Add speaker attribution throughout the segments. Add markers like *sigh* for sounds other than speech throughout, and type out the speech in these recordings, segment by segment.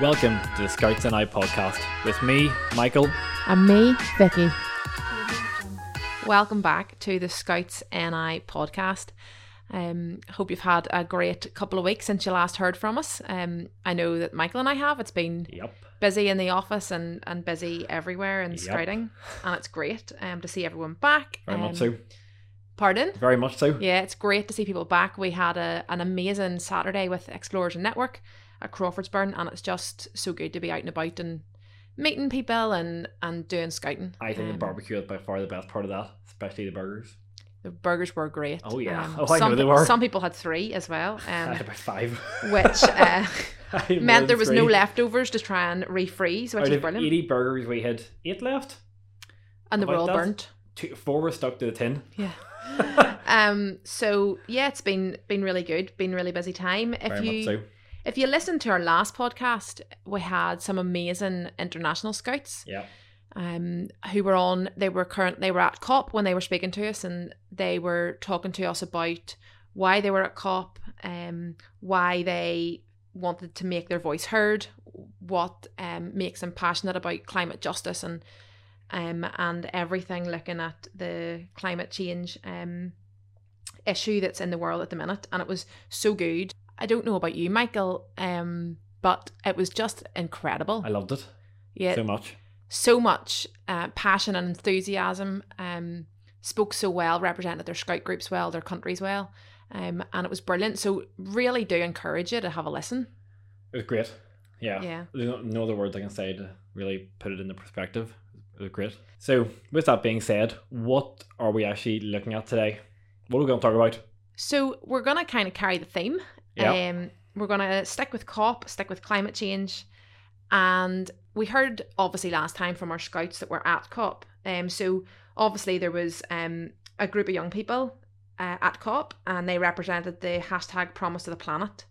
Speaker 1: Welcome to the Scouts NI podcast with me, Michael.
Speaker 2: And me, Vicky.
Speaker 3: Welcome back to the Scouts NI podcast. Um, hope you've had a great couple of weeks since you last heard from us. Um, I know that Michael and I have. It's been
Speaker 1: Yep.
Speaker 3: busy in the office and, and busy everywhere in
Speaker 1: Yep.
Speaker 3: scouting, and it's great um, to see everyone back.
Speaker 1: Very
Speaker 3: um,
Speaker 1: much so.
Speaker 3: Pardon?
Speaker 1: Very much so.
Speaker 3: Yeah, it's great to see people back. We had a, an amazing Saturday with Explorers and Network at Crawfordsburn, and it's just so good to be out and about and meeting people and, and doing scouting.
Speaker 1: I think the
Speaker 3: Um,
Speaker 1: barbecue is by far the best part of that, especially the burgers.
Speaker 3: The burgers were great.
Speaker 1: Oh, yeah.
Speaker 3: Um, *laughs*
Speaker 1: Oh, I
Speaker 3: some,
Speaker 1: know they were.
Speaker 3: Some people had three as well, *laughs*
Speaker 1: I
Speaker 3: um,
Speaker 1: had about five.
Speaker 3: which *laughs* uh,
Speaker 1: I
Speaker 3: meant there was no leftovers to try and refreeze, which
Speaker 1: Out
Speaker 3: is
Speaker 1: of
Speaker 3: brilliant.
Speaker 1: 80 burgers, we had eight left.
Speaker 3: and they were all
Speaker 1: that.
Speaker 3: burnt.
Speaker 1: Two, four were stuck to the tin.
Speaker 3: Yeah. um. So yeah, it's been been really good. Been really busy time. If
Speaker 1: Very
Speaker 3: you. If you listened to our last podcast, we had some amazing international scouts.
Speaker 1: Yeah.
Speaker 3: um, who were on. They were current. They were at COP when they were speaking to us, and they were talking to us about why they were at COP, um, why they wanted to make their voice heard, what um makes them passionate about climate justice and um and everything, looking at the climate change um issue that's in the world at the minute, and it was so good. I don't know about you, Michael, um, but it was just incredible.
Speaker 1: I loved it
Speaker 3: yeah,
Speaker 1: so much.
Speaker 3: so much uh, passion and enthusiasm. Um, spoke so well, represented their scout groups well, their countries well, um, and it was brilliant. So really do encourage you to have a listen.
Speaker 1: It was great. Yeah.
Speaker 3: Yeah.
Speaker 1: There's no, no other words I can say to really put it into perspective. It was great. So, with that being said, what are we actually looking at today? What are we going to talk about?
Speaker 3: So we're gonna kind of carry the theme.
Speaker 1: Yeah.
Speaker 3: Um, we're gonna stick with COP, stick with climate change, and we heard obviously last time from our scouts that were at COP. Um, so obviously there was um a group of young people uh, at COP, and they represented the hashtag Promise to the Planet.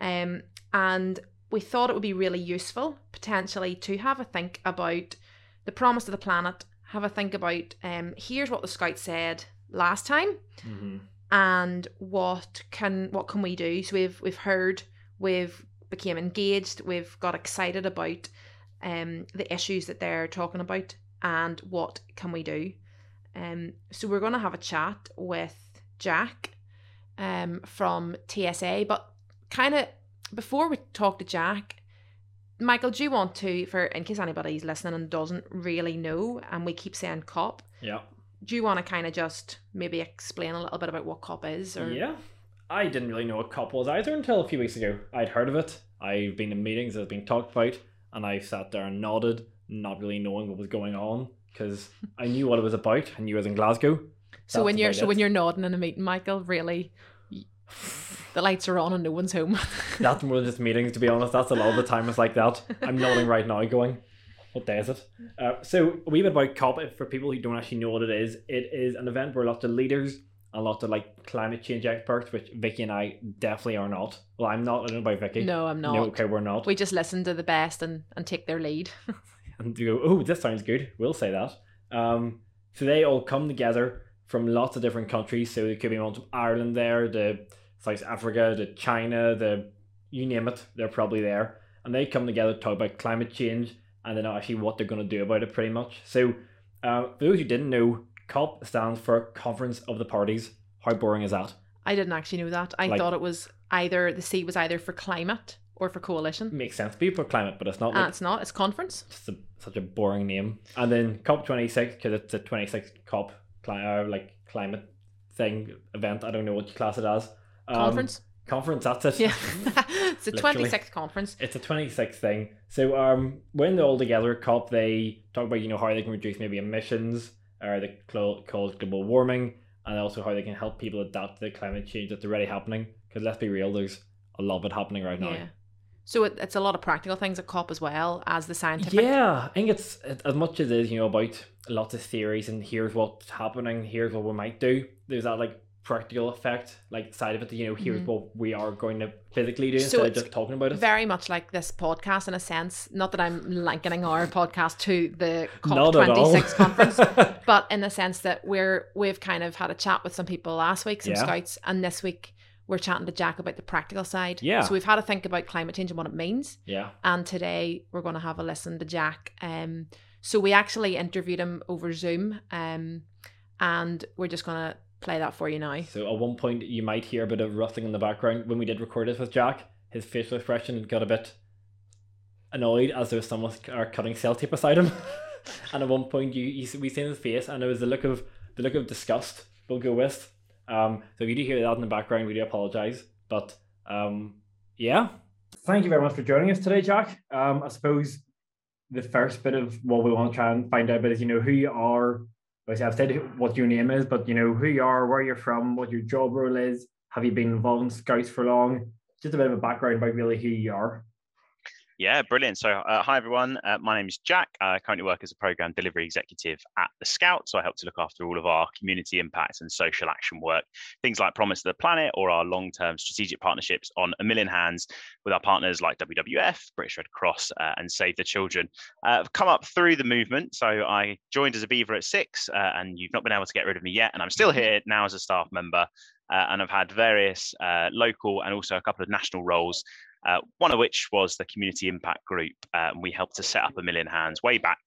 Speaker 3: Um, and we thought it would be really useful potentially to have a think about the promise to the planet. Have a think about um, here's what the scouts said last time
Speaker 1: Mm-hmm.
Speaker 3: And what can what can we do so we've we've heard we've became engaged we've got excited about um the issues that they're talking about and what can we do um so we're going to have a chat with jack um from tsa but kind of before we talk to jack michael do you want to for in case anybody's listening and doesn't really know and we keep saying cop
Speaker 1: Yeah.
Speaker 3: Do you want to kind of just maybe explain a little bit about what COP is? Or
Speaker 1: Yeah. I didn't really know what COP was either until a few weeks ago. I'd heard of it. I've been in meetings that's been talked about, and I've sat there and nodded, not really knowing what was going on because *laughs* I knew what it was about. I knew it was in Glasgow.
Speaker 3: so
Speaker 1: That's
Speaker 3: when you're so
Speaker 1: it.
Speaker 3: when you're nodding in a meeting, Michael, really, the lights are on and no one's home. *laughs*
Speaker 1: That's more than just meetings, to be honest. That's a lot of the time it's like that. I'm nodding right now, going, "What day is it?" Uh, so a wee bit about COP for people who don't actually know what it is. It is an event where lots of leaders and lots of like climate change experts, which Vicky and I definitely are not. Well, I'm not. I don't know about Vicky.
Speaker 3: no, I'm not.
Speaker 1: No, okay, we're not.
Speaker 3: We just listen to the best and and take their lead. *laughs*
Speaker 1: and you go, oh, this sounds good. We'll say that. Um, so they all come together from lots of different countries. So there could be ones from Ireland there, the South Africa, the China, the you name it, they're probably there, and they come together to talk about climate change and then actually what they're going to do about it, pretty much. So, uh, for those who didn't know, COP stands for Conference of the Parties. How boring is that?
Speaker 3: I didn't actually know that. I
Speaker 1: Like-
Speaker 3: thought it was either the C was either for climate or for coalition.
Speaker 1: Makes sense. People for climate, but it's not
Speaker 3: And
Speaker 1: like
Speaker 3: it's not. It's conference.
Speaker 1: just a, such a boring name. And then COP twenty six because it's a twenty six COP cli- uh, like climate thing event. I don't know what you class it as. Um,
Speaker 3: Conference.
Speaker 1: Conference. That's it.
Speaker 3: Yeah. *laughs* it's
Speaker 1: a
Speaker 3: 26th conference.
Speaker 1: It's a twenty sixth thing. So um, when they're all together at COP, they talk about you know how they can reduce maybe emissions or the cause global warming, and also how they can help people adapt to the climate change that's already happening. Because let's be real, there's a lot of it happening right now.
Speaker 3: Yeah. So it, it's a lot of practical things at COP as well as the scientific.
Speaker 1: Yeah, I think it's it, as much as it is, you know, about lots of theories and here's what's happening, here's what we might do. There's that like practical effect, like side of it. You know, here's
Speaker 3: Mhm.
Speaker 1: what we are going to physically do
Speaker 3: So
Speaker 1: instead of just talking about it.
Speaker 3: Very much like this podcast in a sense. Not that I'm likening our podcast to the
Speaker 1: all.
Speaker 3: COP26 *laughs* conference, but in the sense that we're we've kind of had a chat with some people last week, some
Speaker 1: Yeah.
Speaker 3: scouts, and this week we're chatting to Jack about the practical side.
Speaker 1: Yeah.
Speaker 3: So we've had to think about climate change and what it means.
Speaker 1: Yeah.
Speaker 3: And today we're going to have a listen to Jack. Um, so we actually interviewed him over Zoom. Um, and we're just going to play that for you now.
Speaker 1: So at one point you might hear a bit of rustling in the background when we did record this with Jack. His facial expression got a bit annoyed as there was someone uh, cutting cell tape beside him. *laughs* and at one point you, you we seen his face and it was the look of the look of disgust we'll go with. Um, so if you do hear that in the background, we do apologise. But um, yeah. Thank you very much for joining us today, Jack. Um, I suppose the first bit of what we want to try and find out about is, you know, who you are. Obviously, I've said what your name is, but, you know, who you are, where you're from, what your job role is. Have you been involved in Scouts for long? Just a bit of a background about really who you are.
Speaker 2: Yeah, brilliant. So, uh, hi everyone. Uh, my name is Jack. I currently work as a program delivery executive at the Scout. So, I help to look after all of our community impacts and social action work, things like Promise to the Planet or our long term strategic partnerships on a million hands with our partners like WWF, British Red Cross, uh, and Save the Children. Uh, I've come up through the movement. So, I joined as a Beaver at six, uh, and you've not been able to get rid of me yet. And I'm still here now as a staff member. Uh, and I've had various local and also a couple of national roles uh, one of which was the Community Impact Group. Uh, and we helped to set up a million hands way back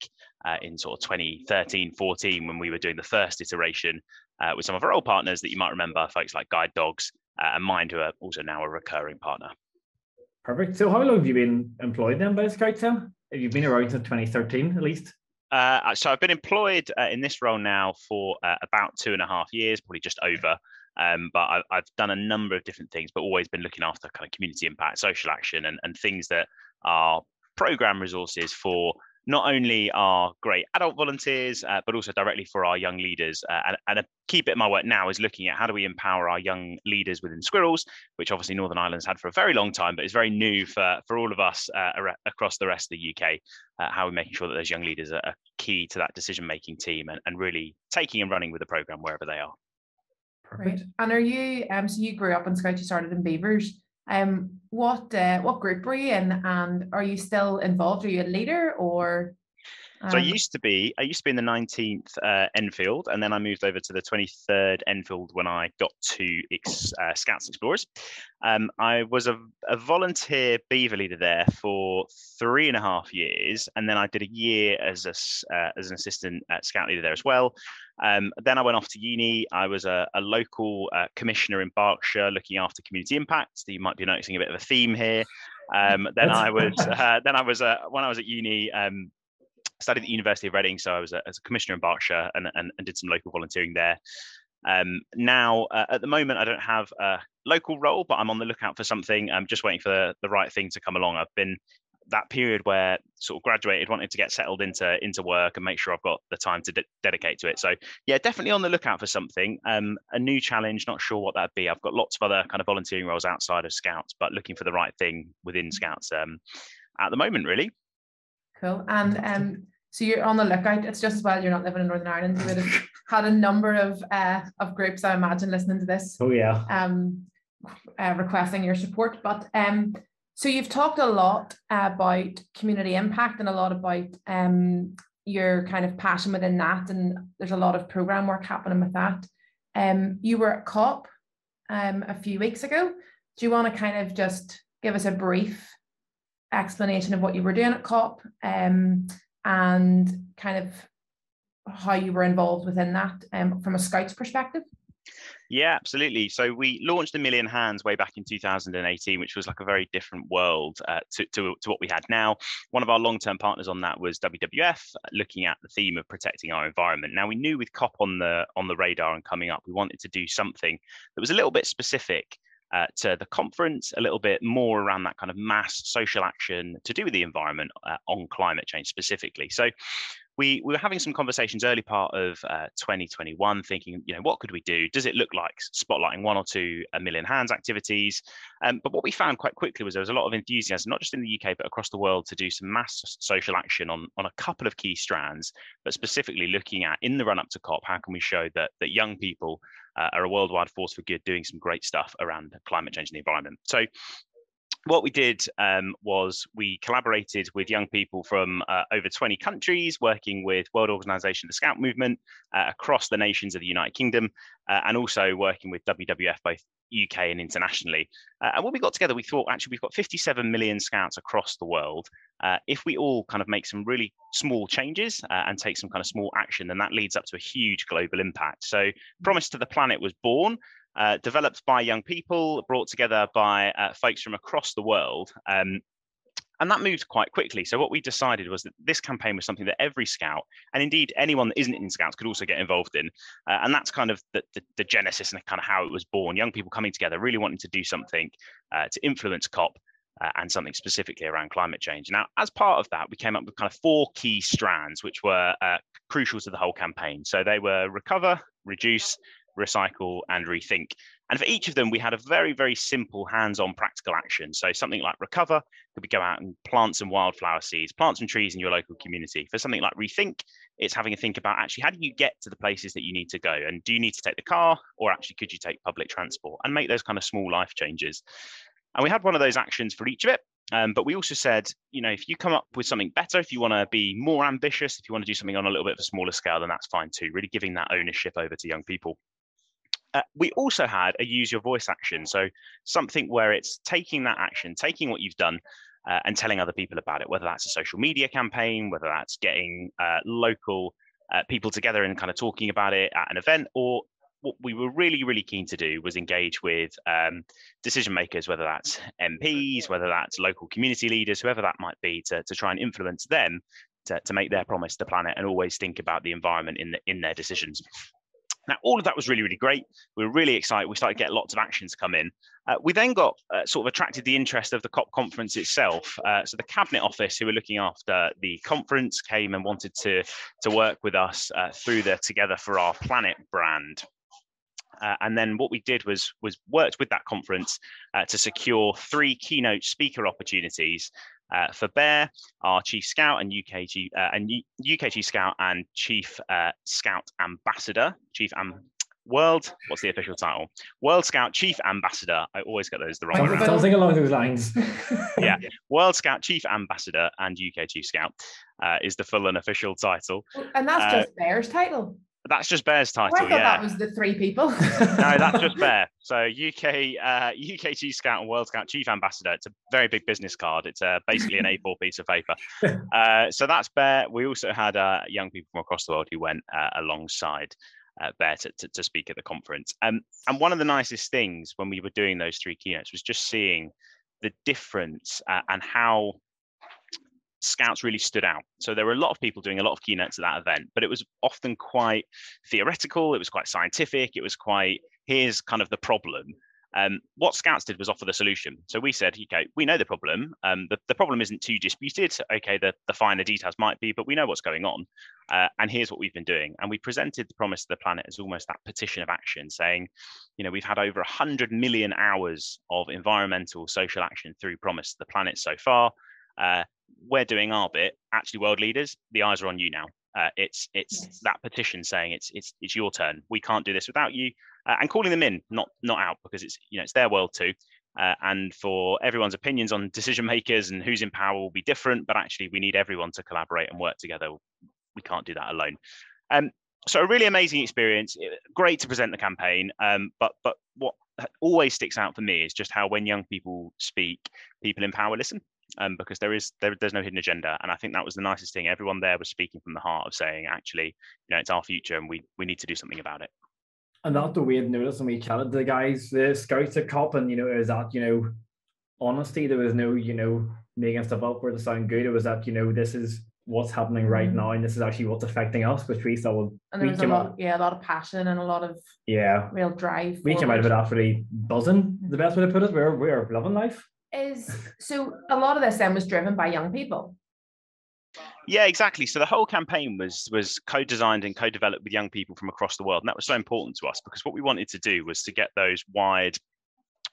Speaker 2: uh, in sort of 2013, 14, when we were doing the first iteration uh, with some of our old partners that you might remember, folks like Guide Dogs uh, and Mind, who are also now a recurring partner.
Speaker 1: Perfect. So, how long have you been employed then by Scouts? Have you been around since 2013 at least?
Speaker 2: Uh, so I've been employed uh, in this role now for uh, about two and a half years, probably just over. Um, but I've, I've, done a number of different things, but always been looking after kind of community impact, social action, and, and things that are program resources for not only our great adult volunteers, uh, but also directly for our young leaders. Uh, and, and, a key bit of my work now is looking at how do we empower our young leaders within Squirrels, which obviously Northern Ireland's had for a very long time, but is very new for, for all of us uh, across the rest of the UK. Uh, how are making sure that those young leaders are, are key to that decision making team and, and really taking and running with the program wherever they are?
Speaker 3: Right. And are you um so you grew up in Scouts, you started in Beavers. Um what uh, what group were you in and are you still involved? Are you a leader or
Speaker 2: um, so I um, used to be, I used to be in the 19th uh, Enfield, and then I moved over to the 23rd Enfield when I got to ex, uh, Scouts Explorers. Um, I was a, a, volunteer beaver leader there for three and a half years, and then I did a year as a, uh, as an assistant scout leader there as well. Um, then I went off to uni. I was a, a local uh, commissioner in Berkshire, looking after community impact. You might be noticing a bit of a theme here. Um, *laughs* then I was uh, then I was uh, when I was at uni. Um, studied at the University of Reading, so I was a, as a commissioner in Berkshire and, and, and did some local volunteering there. Um, now, uh, at the moment, I don't have a local role, but I'm on the lookout for something. I'm just waiting for the, the right thing to come along. I've been that period where sort of graduated, wanted to get settled into into work and make sure I've got the time to de- dedicate to it. So yeah, definitely on the lookout for something. Um, a new challenge, not sure what that'd be. I've got lots of other kind of volunteering roles outside of Scouts, but looking for the right thing within Scouts um, at the moment, really.
Speaker 3: Cool. And um, so you're on the lookout. It's just as well you're not living in Northern Ireland. You would have had a number of uh, of groups, I imagine, listening to this.
Speaker 1: Oh yeah.
Speaker 3: Um, uh, requesting your support. But um, so you've talked a lot about community impact and a lot about um your kind of passion within that, and there's a lot of program work happening with that. Um, you were at COP um a few weeks ago. Do you want to kind of just give us a brief explanation of what you were doing at COP um, and kind of how you were involved within that um, from a scouts perspective?
Speaker 2: Yeah, absolutely. So we launched a million hands way back in 2018, which was like a very different world uh, to, to, to, what we had now. One of our long term partners on that was WWF, looking at the theme of protecting our environment. Now we knew with COP on the on the radar and coming up, we wanted to do something that was a little bit specific uh, to the conference, a little bit more around that kind of mass social action to do with the environment uh, on climate change specifically. So we, we were having some conversations early part of uh, 2021 thinking you know what could we do? Does it look like spotlighting one or two a million hands activities? Um, but what we found quite quickly was there was a lot of enthusiasm not just in the uk but across the world to do some mass social action on, on a couple of key strands but specifically looking at in the run up to cop how can we show that that young people uh, are a worldwide force for good doing some great stuff around climate change and the environment? So what we did um, was we collaborated with young people from uh, over 20 countries, working with World Organization of the Scout Movement uh, across the nations of the United Kingdom, uh, and also working with WWF both UK and internationally. Uh, and when we got together, we thought actually we've got 57 million scouts across the world. Uh, if we all kind of make some really small changes uh, and take some kind of small action, then that leads up to a huge global impact. So, Promise to the Planet was born. Uh, developed by young people, brought together by uh, folks from across the world. Um, and that moved quite quickly. So what we decided was that this campaign was something that every scout, and indeed anyone that isn't in scouts, could also get involved in. Uh, and that's kind of the, the, the, genesis and kind of how it was born. Young people coming together, really wanting to do something uh, to influence COP. Uh, and something specifically around climate change. Now, as part of that, we came up with kind of four key strands, which were uh, crucial to the whole campaign. So they were recover, reduce, recycle, and rethink. And for each of them, we had a very, very simple hands-on practical action. So something like recover could be go out and plant some wildflower seeds, plant some trees in your local community. For something like rethink, it's having a think about actually how do you get to the places that you need to go? And do you need to take the car or actually could you take public transport and make those kind of small life changes? And we had one of those actions for each of it. Um, but we also said, you know, if you come up with something better, if you want to be more ambitious, if you want to do something on a little bit of a smaller scale, then that's fine too. Really giving that ownership over to young people. Uh, we also had a use your voice action. So something where it's taking that action, taking what you've done uh, and telling other people about it, whether that's a social media campaign, whether that's getting uh, local uh, people together and kind of talking about it at an event, or what we were really, really keen to do was engage with um, decision makers, whether that's MPs, whether that's local community leaders, whoever that might be, to, to try and influence them to, to make their promise to the planet and always think about the environment in, the, in their decisions. Now, all of that was really, really great. We were really excited. We started to get lots of actions come in. Uh, we then got uh, sort of attracted the interest of the COP conference itself. Uh, so the Cabinet Office, who were looking after the conference, came and wanted to, to work with us uh, through the Together for Our Planet brand. Uh, and then what we did was was worked with that conference uh, to secure three keynote speaker opportunities uh, for Bear, our Chief Scout and UKG uh, and UKG Scout and Chief uh, Scout Ambassador, Chief Am- World. What's the official title? World Scout Chief Ambassador. I always get those the wrong.
Speaker 1: Something, something along those lines. *laughs*
Speaker 2: yeah, World Scout Chief Ambassador and UK Chief Scout uh, is the full and official title.
Speaker 3: And that's uh, just Bear's title.
Speaker 2: That's just Bear's title.
Speaker 3: Oh, I thought
Speaker 2: yeah.
Speaker 3: that was the three people. *laughs* no,
Speaker 2: that's just *laughs* Bear. So UK uh, UK Chief Scout and World Scout Chief Ambassador. It's a very big business card. It's uh, basically an A4 piece of paper. *laughs* Uh, so that's Bear. We also had uh, young people from across the world who went uh, alongside. Uh, Bear to, to, to, speak at the conference. Um, and one of the nicest things when we were doing those three keynotes was just seeing the difference uh, and how scouts really stood out. So there were a lot of people doing a lot of keynotes at that event, but it was often quite theoretical. It was quite scientific. It was quite here's kind of the problem. Um, what scouts did was offer the solution. So we said, okay, we know the problem. Um, the, the problem isn't too disputed. Okay, the, the finer details might be, but we know what's going on. Uh, and here's what we've been doing. And we presented the promise to the planet as almost that petition of action, saying, you know, we've had over 100 million hours of environmental social action through promise to the planet so far. Uh, we're doing our bit. Actually, world leaders, the eyes are on you now. Uh, it's it's yes. that petition saying it's it's it's your turn. We can't do this without you, uh, and calling them in, not not out, because it's you know it's their world too. Uh, and for everyone's opinions on decision makers and who's in power will be different, but actually we need everyone to collaborate and work together. We can't do that alone. Um, so a really amazing experience. Great to present the campaign, um, but but what always sticks out for me is just how when young people speak, people in power listen um, because there is there, there's no hidden agenda, and I think that was the nicest thing. Everyone there was speaking from the heart of saying, actually, you know, it's our future, and we we need to do something about it.
Speaker 1: And that's the weird notice when we chatted to the guys, the scouts at COP, and you know, is that you know, honesty. There was no you know making stuff up for to sound good. It was that you know this is what's happening right mm-hmm. now, and this is actually what's affecting us. Which we saw
Speaker 3: and there was a lot, out, yeah, a lot of passion and a lot of
Speaker 1: yeah,
Speaker 3: real drive.
Speaker 1: We came out of it after really buzzing. The best way to put it, we're we're loving life
Speaker 3: is so a lot of this then was driven by young people.
Speaker 2: Yeah, exactly. So the whole campaign was was co-designed and co-developed with young people from across the world, and that was so important to us because what we wanted to do was to get those wide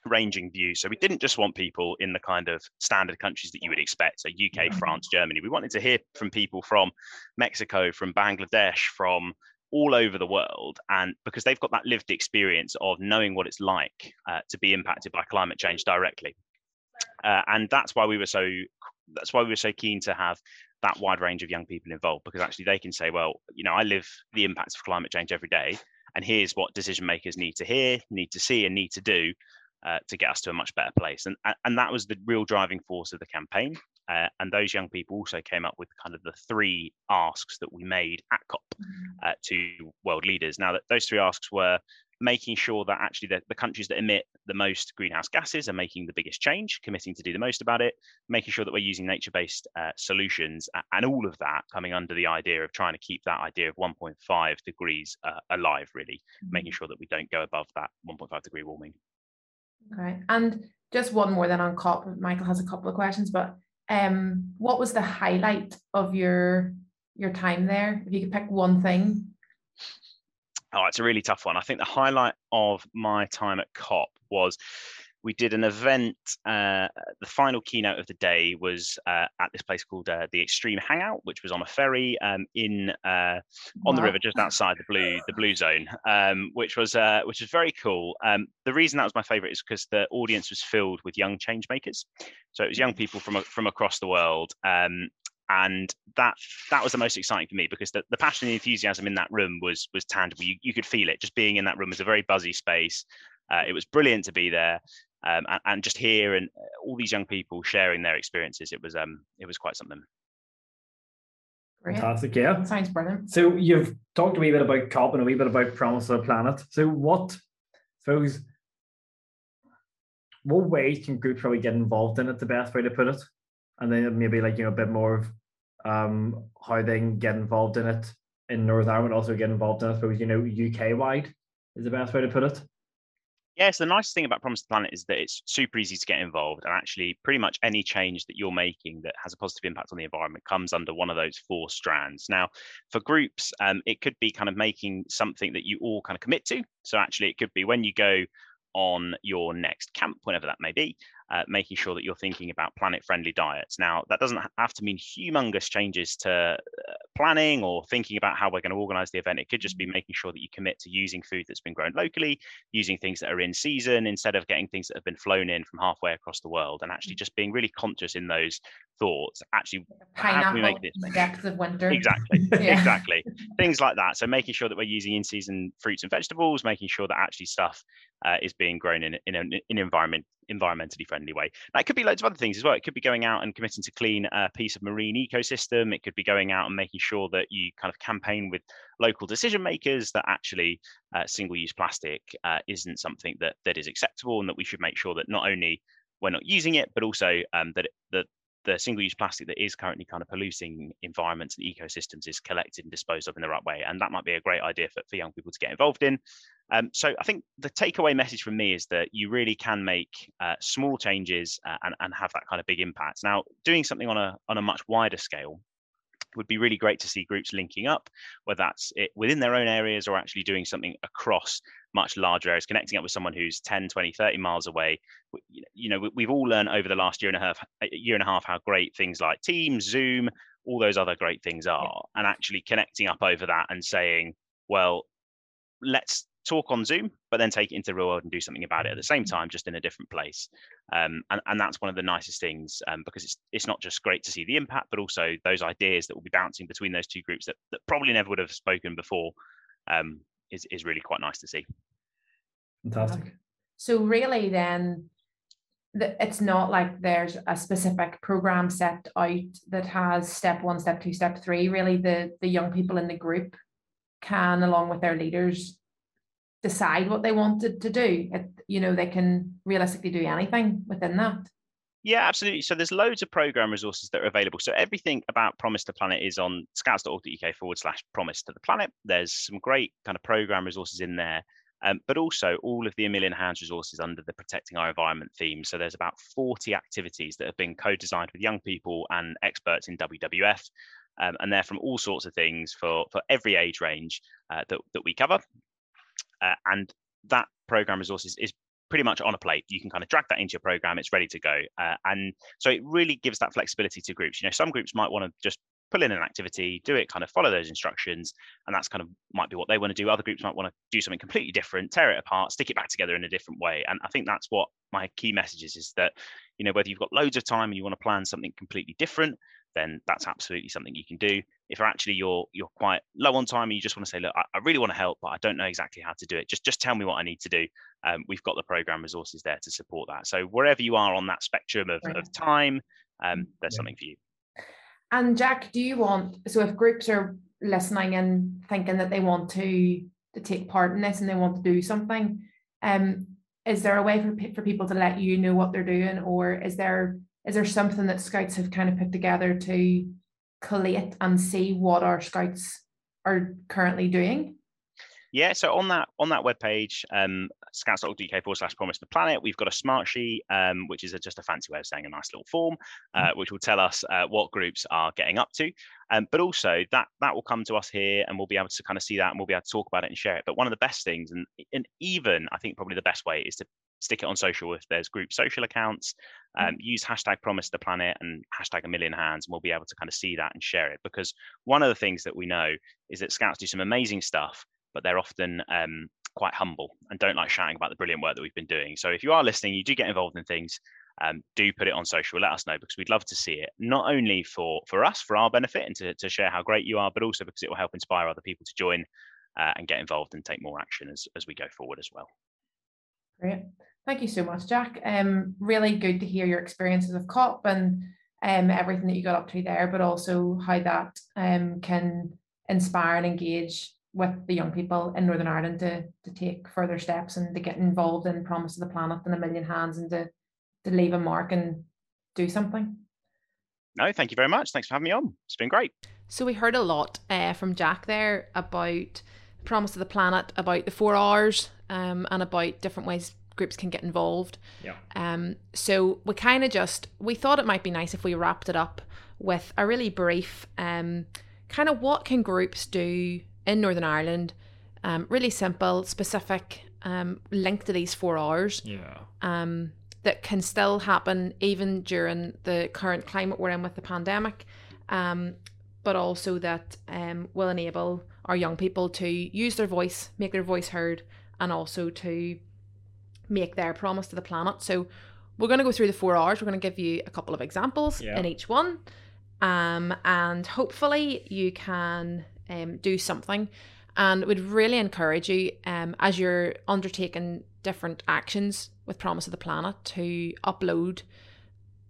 Speaker 2: ranging views. So we didn't just want people in the kind of standard countries that you would expect, so UK, mm-hmm. France, Germany. We wanted to hear from people from Mexico, from Bangladesh, from all over the world and because they've got that lived experience of knowing what it's like uh, to be impacted by climate change directly uh, and that's why we were so that's why we were so keen to have that wide range of young people involved because actually they can say, well, you know, I live the impacts of climate change every day, and here's what decision makers need to hear, need to see, and need to do uh, to get us to a much better place. And and that was the real driving force of the campaign. Uh, and those young people also came up with kind of the three asks that we made at COP mm-hmm. uh, to world leaders. Now, that those three asks were making sure that actually the, the, countries that emit the most greenhouse gases are making the biggest change, committing to do the most about it, making sure that we're using nature-based uh, solutions, and all of that coming under the idea of trying to keep that idea of 1.5 degrees uh, alive, really, mm-hmm. making sure that we don't go above that 1.5 degree warming.
Speaker 3: Okay, and just one more then on COP. Michael has a couple of questions, but um, what was the highlight of your your time there? If you could pick one thing.
Speaker 2: Oh, it's a really tough one. I think the highlight of my time at COP was we did an event. Uh, the final keynote of the day was uh, at this place called uh, the Extreme Hangout, which was on a ferry um, in uh, on wow. the river just outside the blue the blue zone, um, which was uh, which was very cool. Um, the reason that was my favorite is because the audience was filled with young change makers. So it was young people from from across the world, um, and that that was the most exciting for me because the, the passion and enthusiasm in that room was was tangible. You, you could feel it. Just being in that room was a very buzzy space. Uh, it was brilliant to be there um, and, and, just hear and uh, all these young people sharing their experiences. It was um it was quite something.
Speaker 1: Fantastic, yeah.
Speaker 3: Sounds brilliant.
Speaker 1: So you've talked a wee bit about COP and a wee bit about Promise of the Planet. So what, suppose, what ways can groups probably get involved in it? The best way to put it, and then maybe like you know a bit more of um how they can get involved in it in Northern Ireland, also get involved in it. Suppose you know UK wide is the best way to put it.
Speaker 2: Yes, the nice thing about Promise the Planet is that it's super easy to get involved, and actually, pretty much any change that you're making that has a positive impact on the environment comes under one of those four strands. Now, for groups, um, it could be kind of making something that you all kind of commit to. So, actually, it could be when you go on your next camp, whenever that may be, uh, making sure that you're thinking about planet friendly diets. Now, that doesn't have to mean humongous changes to uh, planning or thinking about how we're going to organize the event. It could just be mm-hmm. making sure that you commit to using food that's been grown locally, using things that are in season instead of getting things that have been flown in from halfway across the world, and actually mm. just being really conscious in those thoughts. Actually,
Speaker 3: how can we make this? Depths of winter.
Speaker 2: Exactly, *laughs* exactly. Things like that. So making sure that we're using in season fruits and vegetables, making sure that actually stuff uh, is being grown in, in an in environment environmentally friendly way. Now, it could be loads of other things as well. It could be going out and committing to clean a piece of marine ecosystem. It could be going out and making sure that you kind of campaign with local decision makers that actually uh, single-use plastic uh, isn't something that that is acceptable, and that we should make sure that not only we're not using it, but also um, that that the single-use plastic that is currently kind of polluting environments and ecosystems is collected and disposed of in the right way. And that might be a great idea for, for young people to get involved in. Um, so I think the takeaway message from me is that you really can make uh, small changes uh, and, and have that kind of big impact. Now, doing something on a on a much wider scale would be really great to see groups linking up, whether that's it within their own areas or actually doing something across much larger areas, connecting up with someone who's 10, 20, 30 miles away. You know, we've all learned over the last year and a half, year and a half, how great things like Teams, Zoom, all those other great things are, and actually connecting up over that and saying, well, let's talk on Zoom, but then take it into the real world and do something about it at the same time, just in a different place. Um, and, and that's one of the nicest things um, because it's it's not just great to see the impact, but also those ideas that will be bouncing between those two groups that, that probably never would have spoken before um, is, is really quite nice to see.
Speaker 1: Fantastic.
Speaker 3: So really then it's not like there's a specific program set out that has step one, step two, step three. Really, the the young people in the group can, along with their leaders, decide what they wanted to do. It, you know, they can realistically do anything within that.
Speaker 2: Yeah, absolutely. So there's loads of program resources that are available. So everything about Promise to Planet is on scouts.org.uk forward slash promise to the planet. There's some great kind of program resources in there. Um, but also all of the A Million Hands resources under the Protecting Our Environment theme. So there's about 40 activities that have been co-designed with young people and experts in WWF. Um, and they're from all sorts of things for, for every age range uh, that, that we cover. Uh, and that program resources is pretty much on a plate. You can kind of drag that into your program, it's ready to go. Uh, and so it really gives that flexibility to groups. You know, some groups might want to just pull in an activity, do it, kind of follow those instructions, and that's kind of might be what they want to do. Other groups might want to do something completely different, tear it apart, stick it back together in a different way. And I think that's what my key message is: is that you know, whether you've got loads of time and you want to plan something completely different, then that's absolutely something you can do. If actually you're you're quite low on time and you just want to say, look, I, I really want to help, but I don't know exactly how to do it. Just just tell me what I need to do. Um, we've got the program resources there to support that. So wherever you are on that spectrum of, of time, um, there's something for you.
Speaker 3: And Jack, do you want so if groups are listening and thinking that they want to to take part in this and they want to do something, um, is there a way for for people to let you know what they're doing, or is there is there something that scouts have kind of put together to collate and see what our scouts are currently doing?
Speaker 2: Yeah, so on that on that webpage, um, scouts.uk forward slash promise the planet, we've got a smart sheet, um, which is a, just a fancy way of saying a nice little form, uh, mm-hmm. which will tell us uh, what groups are getting up to. Um, but also that that will come to us here, and we'll be able to kind of see that, and we'll be able to talk about it and share it. But one of the best things, and and even I think probably the best way, is to stick it on social if there's group social accounts mm. um, use hashtag promise the planet and hashtag a million hands and we'll be able to kind of see that and share it. Because one of the things that we know is that scouts do some amazing stuff but they're often um, quite humble and don't like shouting about the brilliant work that we've been doing. So if you are listening you do get involved in things um, do put it on social let us know because we'd love to see it not only for for us for our benefit and to, to share how great you are but also because it will help inspire other people to join uh, and get involved and take more action as, as we go forward as well.
Speaker 3: Great Thank you so much, Jack. Um, really good to hear your experiences of COP and um, everything that you got up to there, but also how that um, can inspire and engage with the young people in Northern Ireland to, to take further steps and to get involved in Promise of the Planet and a million hands and to, to leave a mark and do something.
Speaker 2: No, thank you very much. Thanks for having me on. It's been great.
Speaker 3: So we heard a lot uh, from Jack there about Promise of the Planet, about the four hours, um, and about different ways groups can get involved.
Speaker 1: Yeah.
Speaker 3: Um, so we kind of just we thought it might be nice if we wrapped it up with a really brief um kind of what can groups do in Northern Ireland, um, really simple, specific, um, link to these four hours.
Speaker 1: Yeah.
Speaker 3: Um, that can still happen even during the current climate we're in with the pandemic, um, but also that um, will enable our young people to use their voice, make their voice heard, and also to make their promise to the planet. So we're going to go through the four hours. We're going to give you a couple of examples yeah. in each one. Um, and hopefully you can um, do something. And we'd really encourage you um, as you're undertaking different actions with Promise of the Planet to upload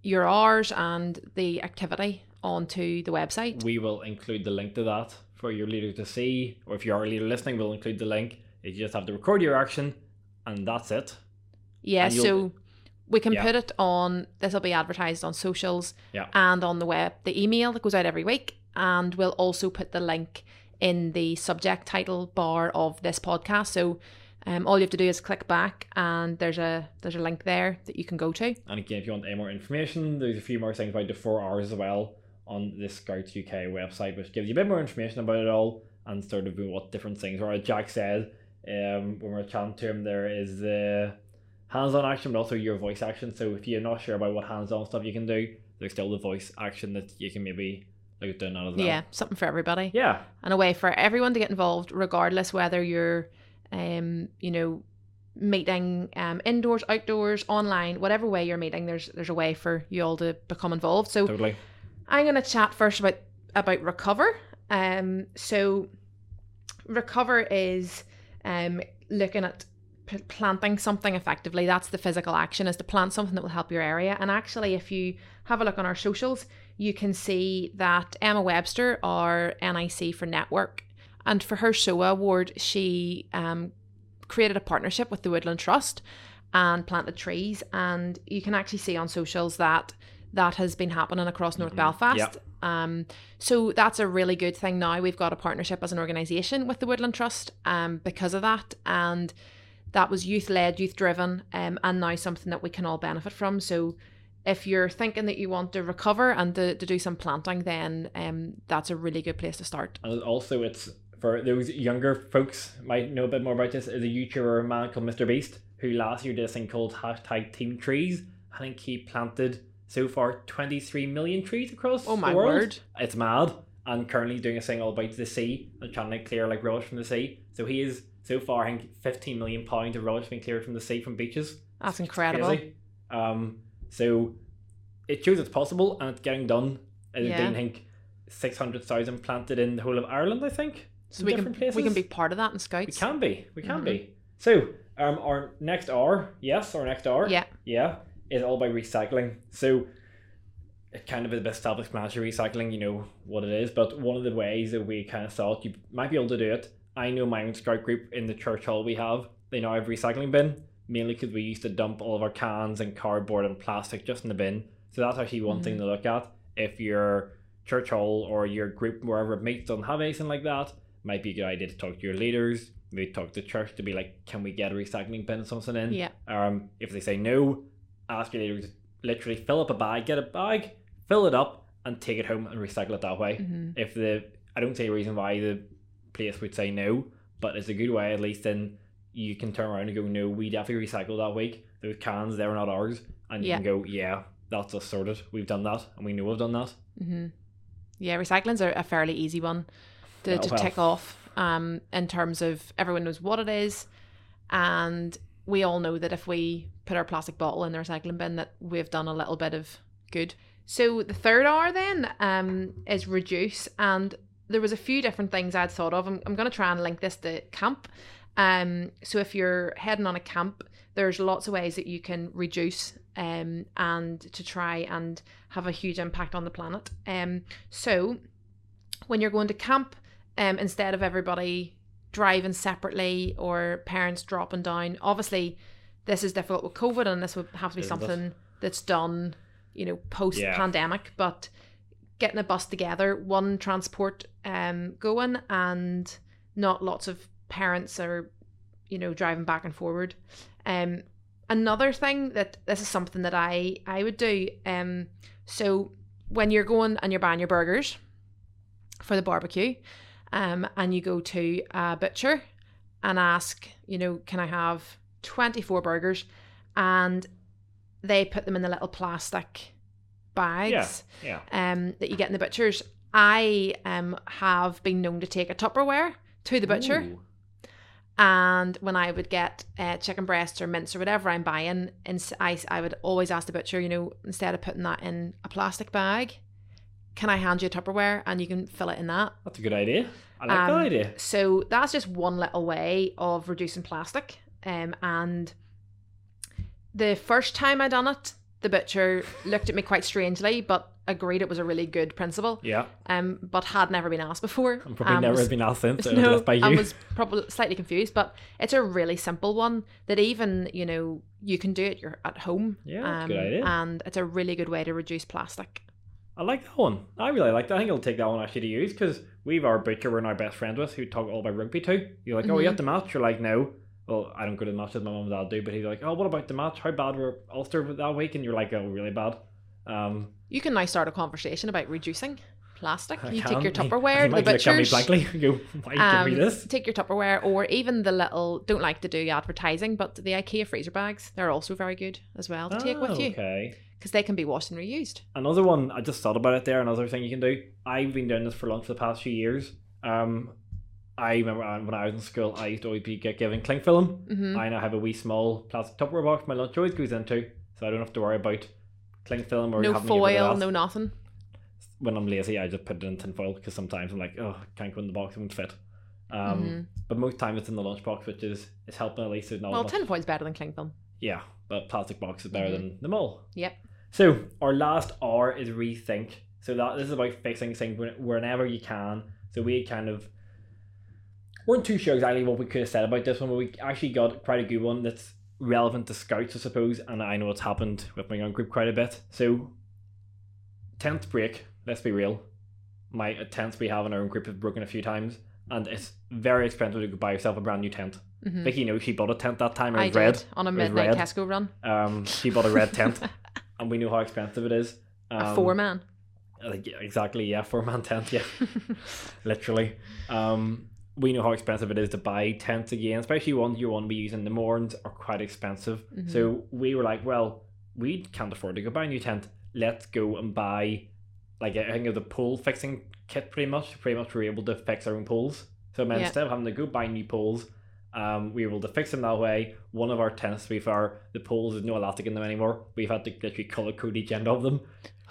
Speaker 3: your hours and the activity onto the website.
Speaker 1: We will include the link to that for your leader to see, or if you are a leader listening, we'll include the link. You just have to record your action, and that's it.
Speaker 3: Yeah, so we can yeah. put it on this will be advertised on socials
Speaker 1: yeah.
Speaker 3: and on the web, the email that goes out every week, and we'll also put the link in the subject title bar of this podcast. So um, all you have to do is click back and there's a there's a link there that you can go to.
Speaker 1: And again, if you want any more information, there's a few more things about the four hours as well on the Scouts UK website, which gives you a bit more information about it all and sort of what different things are. As Jack said, um, when we're chatting to him, there is the hands-on action, but also your voice action. So if you're not sure about what hands-on stuff you can do, there's still the voice action that you can maybe look at doing as well.
Speaker 3: Yeah, something for everybody.
Speaker 1: Yeah,
Speaker 3: and a way for everyone to get involved, regardless whether you're, um, you know, meeting um indoors, outdoors, online, whatever way you're meeting. There's there's a way for you all to become involved. So
Speaker 1: totally.
Speaker 3: I'm gonna chat first about about recover. Um, so recover is um looking at planting something effectively that's the physical action is to plant something that will help your area. And actually if you have a look on our socials you can see that emma webster our nic for network and for her SOA award she um, created a partnership with the woodland trust and planted trees. And you can actually see on socials that that has been happening across north mm-hmm. belfast.
Speaker 1: Yep.
Speaker 3: um, so that's a really good thing now. We've got a partnership as an organisation with the woodland trust um, because of that. And that was youth led, youth driven, um, and now something that we can all benefit from. So if you're thinking that you want to recover and to, to do some planting, then um, that's a really good place to start.
Speaker 1: And also, it's for those younger folks might know a bit more about this. Is a YouTuber man called Mr Beast who last year did a thing called hashtag Team Trees. I think he planted so far 23 million trees across
Speaker 3: oh my
Speaker 1: the world.
Speaker 3: word
Speaker 1: it's mad and currently doing a thing all about the sea and trying to clear like rubbish from the sea so he is so far, I think 15 million pounds of rubbish being cleared from the sea from beaches.
Speaker 3: That's incredible.
Speaker 1: Um, So it shows it's possible and it's getting done. There's
Speaker 3: Yeah.
Speaker 1: been, I think, 600,000 planted in the whole of Ireland, I think.
Speaker 3: So we can
Speaker 1: different places.
Speaker 3: we can be part of that in Scouts.
Speaker 1: We can be. We can
Speaker 3: Mhm.
Speaker 1: be. So, um, our next R, yes, our next R,
Speaker 3: Yeah.
Speaker 1: yeah, is all about recycling. So, it kind of is a bit self-explanatory recycling. You know what it is, but one of the ways that we kind of thought you might be able to do it. I know my own scout group in the church hall we have. They now have recycling bin, mainly because we used to dump all of our cans and cardboard and plastic just in the bin. So that's actually one thing to look at. If your church hall or your group wherever it meets doesn't have anything like that, might be a good idea to talk to your leaders. Maybe talk to church to be like, can we get a recycling bin or something in?
Speaker 3: Yeah.
Speaker 1: Um, if they say no, ask your leaders literally fill up a bag, get a bag, fill it up, and take it home and recycle it that way.
Speaker 3: hmm
Speaker 1: If the I don't see a reason why the place would say no, but it's a good way at least then you can turn around and go, No, we definitely recycled that week. Those cans, they're not ours. And you
Speaker 3: Yeah.
Speaker 1: can go, Yeah, that's us sorted. We've done that and we know we've done that.
Speaker 3: hmm Yeah, recycling's a, a fairly easy one to,
Speaker 1: Oh,
Speaker 3: to
Speaker 1: well.
Speaker 3: tick off. Um, in terms of everyone knows what it is, and we all know that if we put our plastic bottle in the recycling bin, that we've done a little bit of good. So the third R then um is reduce, and there was a few different things I'd thought of. I'm, I'm going to try and link this to camp. Um, so if you're heading on a camp, there's lots of ways that you can reduce um, and to try and have a huge impact on the planet. Um, so when you're going to camp, um, instead of everybody driving separately or parents dropping down, obviously this is difficult with COVID and this would have to be
Speaker 1: Isn't it?
Speaker 3: something that's done, you know, post pandemic, but getting a bus together, one transport um going and not lots of parents are, you know, driving back and forward. Um another thing that this is something that I I would do. Um so when you're going and you're buying your burgers for the barbecue, um, and you go to a butcher and ask, you know, can I have 24 burgers? And they put them in the little plastic bags
Speaker 1: Yeah. yeah.
Speaker 3: um, that you get in the butchers. I um, have been known to take a Tupperware to the butcher.
Speaker 1: Ooh.
Speaker 3: And when I would get uh, chicken breasts or mince or whatever I'm buying, and I, I would always ask the butcher, you know, instead of putting that in a plastic bag, can I hand you a Tupperware and you can fill it in that?
Speaker 1: That's a good idea. I like
Speaker 3: Um,
Speaker 1: that idea.
Speaker 3: So that's just one little way of reducing plastic. Um, and the first time I done it, the butcher looked at me quite strangely, but agreed it was a really good principle.
Speaker 1: Yeah.
Speaker 3: Um, but had never been asked before.
Speaker 1: I'm probably
Speaker 3: um,
Speaker 1: never
Speaker 3: was-
Speaker 1: been asked since. *laughs*
Speaker 3: No,
Speaker 1: by you.
Speaker 3: I was probably slightly confused, but it's a really simple one that even you know you can do it your at home.
Speaker 1: Yeah, a good
Speaker 3: um,
Speaker 1: idea.
Speaker 3: And it's a really good way to reduce plastic.
Speaker 1: I like that one. I really like that. I think I'll take that one actually to use because we've our butcher we're now best friends with who talk all about rugby too. You're like, oh, you
Speaker 3: Mhm.
Speaker 1: at the match? You're like, no. Well, I don't go to the matches. My mum and dad do, but he's like, oh, what about the match? How bad were Ulster that week? And you're like, oh, really bad. Um,
Speaker 3: You can now start a conversation about reducing plastic.
Speaker 1: I
Speaker 3: You
Speaker 1: can.
Speaker 3: take your Tupperware to the
Speaker 1: might look at me
Speaker 3: butcher's.
Speaker 1: blankly *laughs* go, why
Speaker 3: um,
Speaker 1: give me this?
Speaker 3: Take your Tupperware, or even the little. Don't like to do advertising, but the IKEA freezer bags. They're also very good as well to take
Speaker 1: Ah,
Speaker 3: with you
Speaker 1: Okay.
Speaker 3: because they can be washed and reused.
Speaker 1: Another one, I just thought about it there. Another thing you can do. I've been doing this for lunch for the past few years. Um, I remember when I was in school, I used to always be get given cling film.
Speaker 3: hmm
Speaker 1: I now have a wee small plastic Tupperware box my lunch always goes into, so I don't have to worry about cling film or
Speaker 3: No
Speaker 1: having to get rid of
Speaker 3: foil, no nothing.
Speaker 1: When I'm lazy, I just put it in tin foil because sometimes I'm like, oh, can't go in the box, it won't fit. Um,
Speaker 3: Mhm.
Speaker 1: but most time it's in the lunchbox, which is is helping at least. It's not
Speaker 3: Well, tin foil's better than cling film.
Speaker 1: yeah, but plastic box is better
Speaker 3: Mhm.
Speaker 1: than them all.
Speaker 3: Yep.
Speaker 1: So our last R is rethink. So that this is about fixing things whenever you can. So we kind of weren't too sure exactly what we could have said about this one, but we actually got quite a good one that's relevant to scouts, I suppose. And I know it's happened with my own group quite a bit. So tent break. Let's be real. My tents we have in our own group have broken a few times, and it's very expensive to buy yourself a brand new tent.
Speaker 3: Mhm.
Speaker 1: Vicky knows she bought a tent that time. It
Speaker 3: I
Speaker 1: was
Speaker 3: did
Speaker 1: red.
Speaker 3: on a midnight. Tesco run.
Speaker 1: Um, she bought a red tent, *laughs* and we know how expensive it is. Um,
Speaker 3: a four man.
Speaker 1: like, yeah, exactly, yeah, four man tent, yeah, *laughs* literally. Um, we know how expensive it is to buy tents again, especially ones you want to be using. The morns are quite expensive,
Speaker 3: Mhm.
Speaker 1: so we were like, well, we can't afford to go buy a new tent. Let's go and buy, like, I think of the pole fixing kit. Pretty much, pretty much, we were able to fix our own poles. So I mean,
Speaker 3: Yeah.
Speaker 1: instead of having to go buy new poles Um, we were able to fix them that way. One of our tents, to be fair, the poles there's no elastic in them anymore. We've had to literally color code each end of them.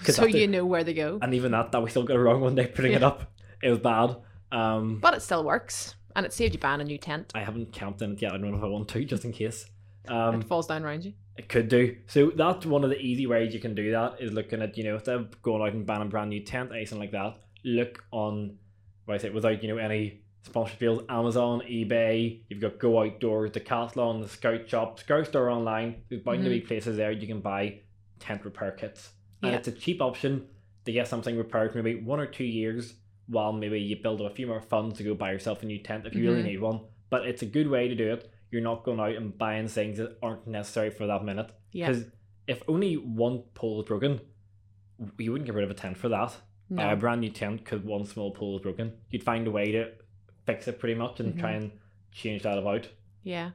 Speaker 3: So you know where they go.
Speaker 1: and even that, that we still got it wrong one day putting it up. It was bad. Um,
Speaker 3: But it still works. And it saved you buying a new tent.
Speaker 1: I haven't camped in it yet. I don't know if I want to, *laughs* just in case. Um,
Speaker 3: it falls down around you.
Speaker 1: It could do. So that's one of the easy ways you can do that is looking at, you know, instead of going out and buying a brand new tent, anything like that, look on what I say without, you know, any sponsored deals, Amazon, eBay, you've got Go Outdoors, Decathlon, the Scout Shop, Scout Store online. There's bound to be places there you can buy tent repair kits. And
Speaker 3: Yeah.
Speaker 1: it's a cheap option to get something repaired for maybe one or two years while maybe you build up a few more funds to go buy yourself a new tent if you really
Speaker 3: Mhm.
Speaker 1: need one. But it's a good way to do it. You're not going out and buying things that aren't necessary for that minute.
Speaker 3: Yeah.
Speaker 1: Because if only one pole is broken, you wouldn't get rid of a tent for that.
Speaker 3: No.
Speaker 1: A brand new tent because one small pole is broken. You'd find a way to fix it pretty much and try
Speaker 3: Mhm.
Speaker 1: and change that about.
Speaker 3: Yeah.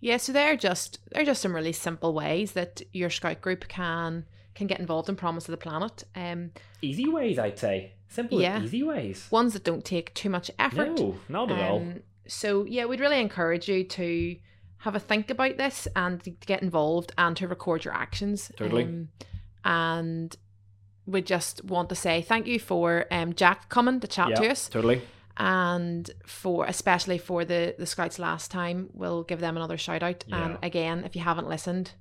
Speaker 3: Yeah, so they're just they're just some really simple ways that your scout group can can get involved in Promise of the Planet. Um
Speaker 1: Easy ways, I'd say. Simple,
Speaker 3: Yeah.
Speaker 1: easy ways.
Speaker 3: ones that don't take too much effort.
Speaker 1: No, not at all.
Speaker 3: Um, so yeah, we'd really encourage you to have a think about this and to get involved and to record your actions.
Speaker 1: Totally.
Speaker 3: Um, and we just want to say thank you for um, Jack coming to chat
Speaker 1: Yeah,
Speaker 3: to us,
Speaker 1: totally.
Speaker 3: and for especially for the the Scouts last time. We'll give them another shout out.
Speaker 1: Yeah.
Speaker 3: And again, if you haven't listened,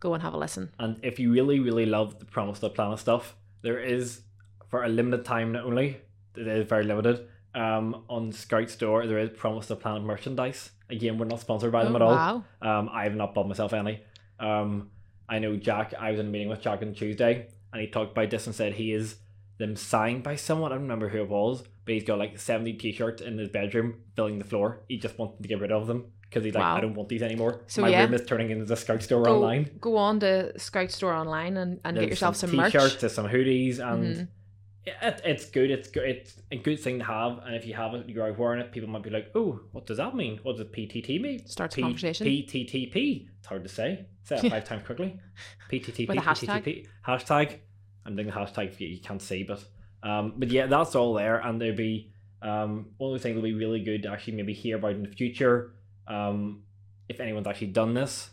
Speaker 3: go and have a listen.
Speaker 1: And if you really, really love the Promise the Planet stuff, there is for a limited time only, it is very limited. Um, on Scout Store, there is Promise the Planet merchandise. Again, we're not sponsored by them
Speaker 3: Oh,
Speaker 1: at all.
Speaker 3: Wow.
Speaker 1: Um, I have not bought myself any. Um, I know Jack. I was in a meeting with Jack on Tuesday, and he talked about this and said he is them signed by someone. I don't remember who it was, but he's got like seventy t-shirts in his bedroom, filling the floor. He just wanted to get rid of them because he's like,
Speaker 3: Wow.
Speaker 1: I don't want these anymore.
Speaker 3: So
Speaker 1: My
Speaker 3: yeah.
Speaker 1: room is turning into the Scout Store
Speaker 3: Go,
Speaker 1: online.
Speaker 3: go on to Scout Store online and, and get yourself some,
Speaker 1: t-shirts,
Speaker 3: merch.
Speaker 1: there's some hoodies, and
Speaker 3: Mhm.
Speaker 1: It, it's good. It's good. It's a good thing to have. And if you have it, you're out wearing it. People might be like, "Oh, what does that mean? What does PTT mean?"
Speaker 3: Starts
Speaker 1: P-
Speaker 3: conversation.
Speaker 1: PTTP. It's hard to say. Say it five *laughs* times quickly. PTTP.
Speaker 3: With a hashtag.
Speaker 1: PTTP. Hashtag. I'm doing the hashtag you. You can't see, but um, but yeah, that's all there. And there'd be um one of the things that'll be really good to actually maybe hear about in the future. Um, if anyone's actually done this,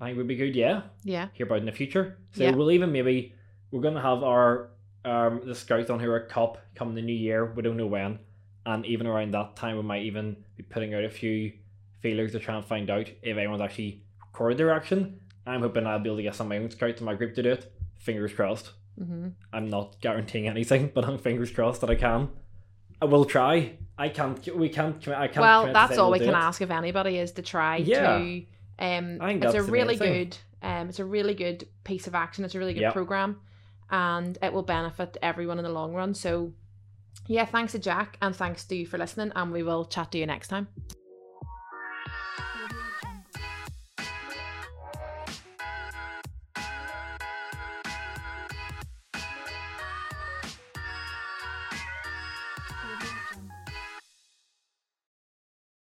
Speaker 1: I think would be good. Yeah
Speaker 3: yeah.
Speaker 1: hear about in the future. So
Speaker 3: Yeah.
Speaker 1: we'll even maybe we're gonna have our um the scouts on here at COP come the new year. We don't know when, and even around that time, we might even be putting out a few feelers to try and find out if anyone's actually recorded their action. I'm hoping I'll be able to get some of my own scouts in my group to do it. Fingers crossed.
Speaker 3: hmm
Speaker 1: I'm not guaranteeing anything, but I'm fingers crossed that I can. I will try. I can't. We can't. commi- I can't.
Speaker 3: Well,
Speaker 1: commit
Speaker 3: that's all we can
Speaker 1: it.
Speaker 3: ask of anybody is to try
Speaker 1: Yeah.
Speaker 3: to. Um,
Speaker 1: I think
Speaker 3: it's a really good. Um, it's a really good piece of action. It's a really good
Speaker 1: Yep.
Speaker 3: program, and it will benefit everyone in the long run. So, yeah, thanks to Jack and thanks to you for listening, and we will chat to you next time.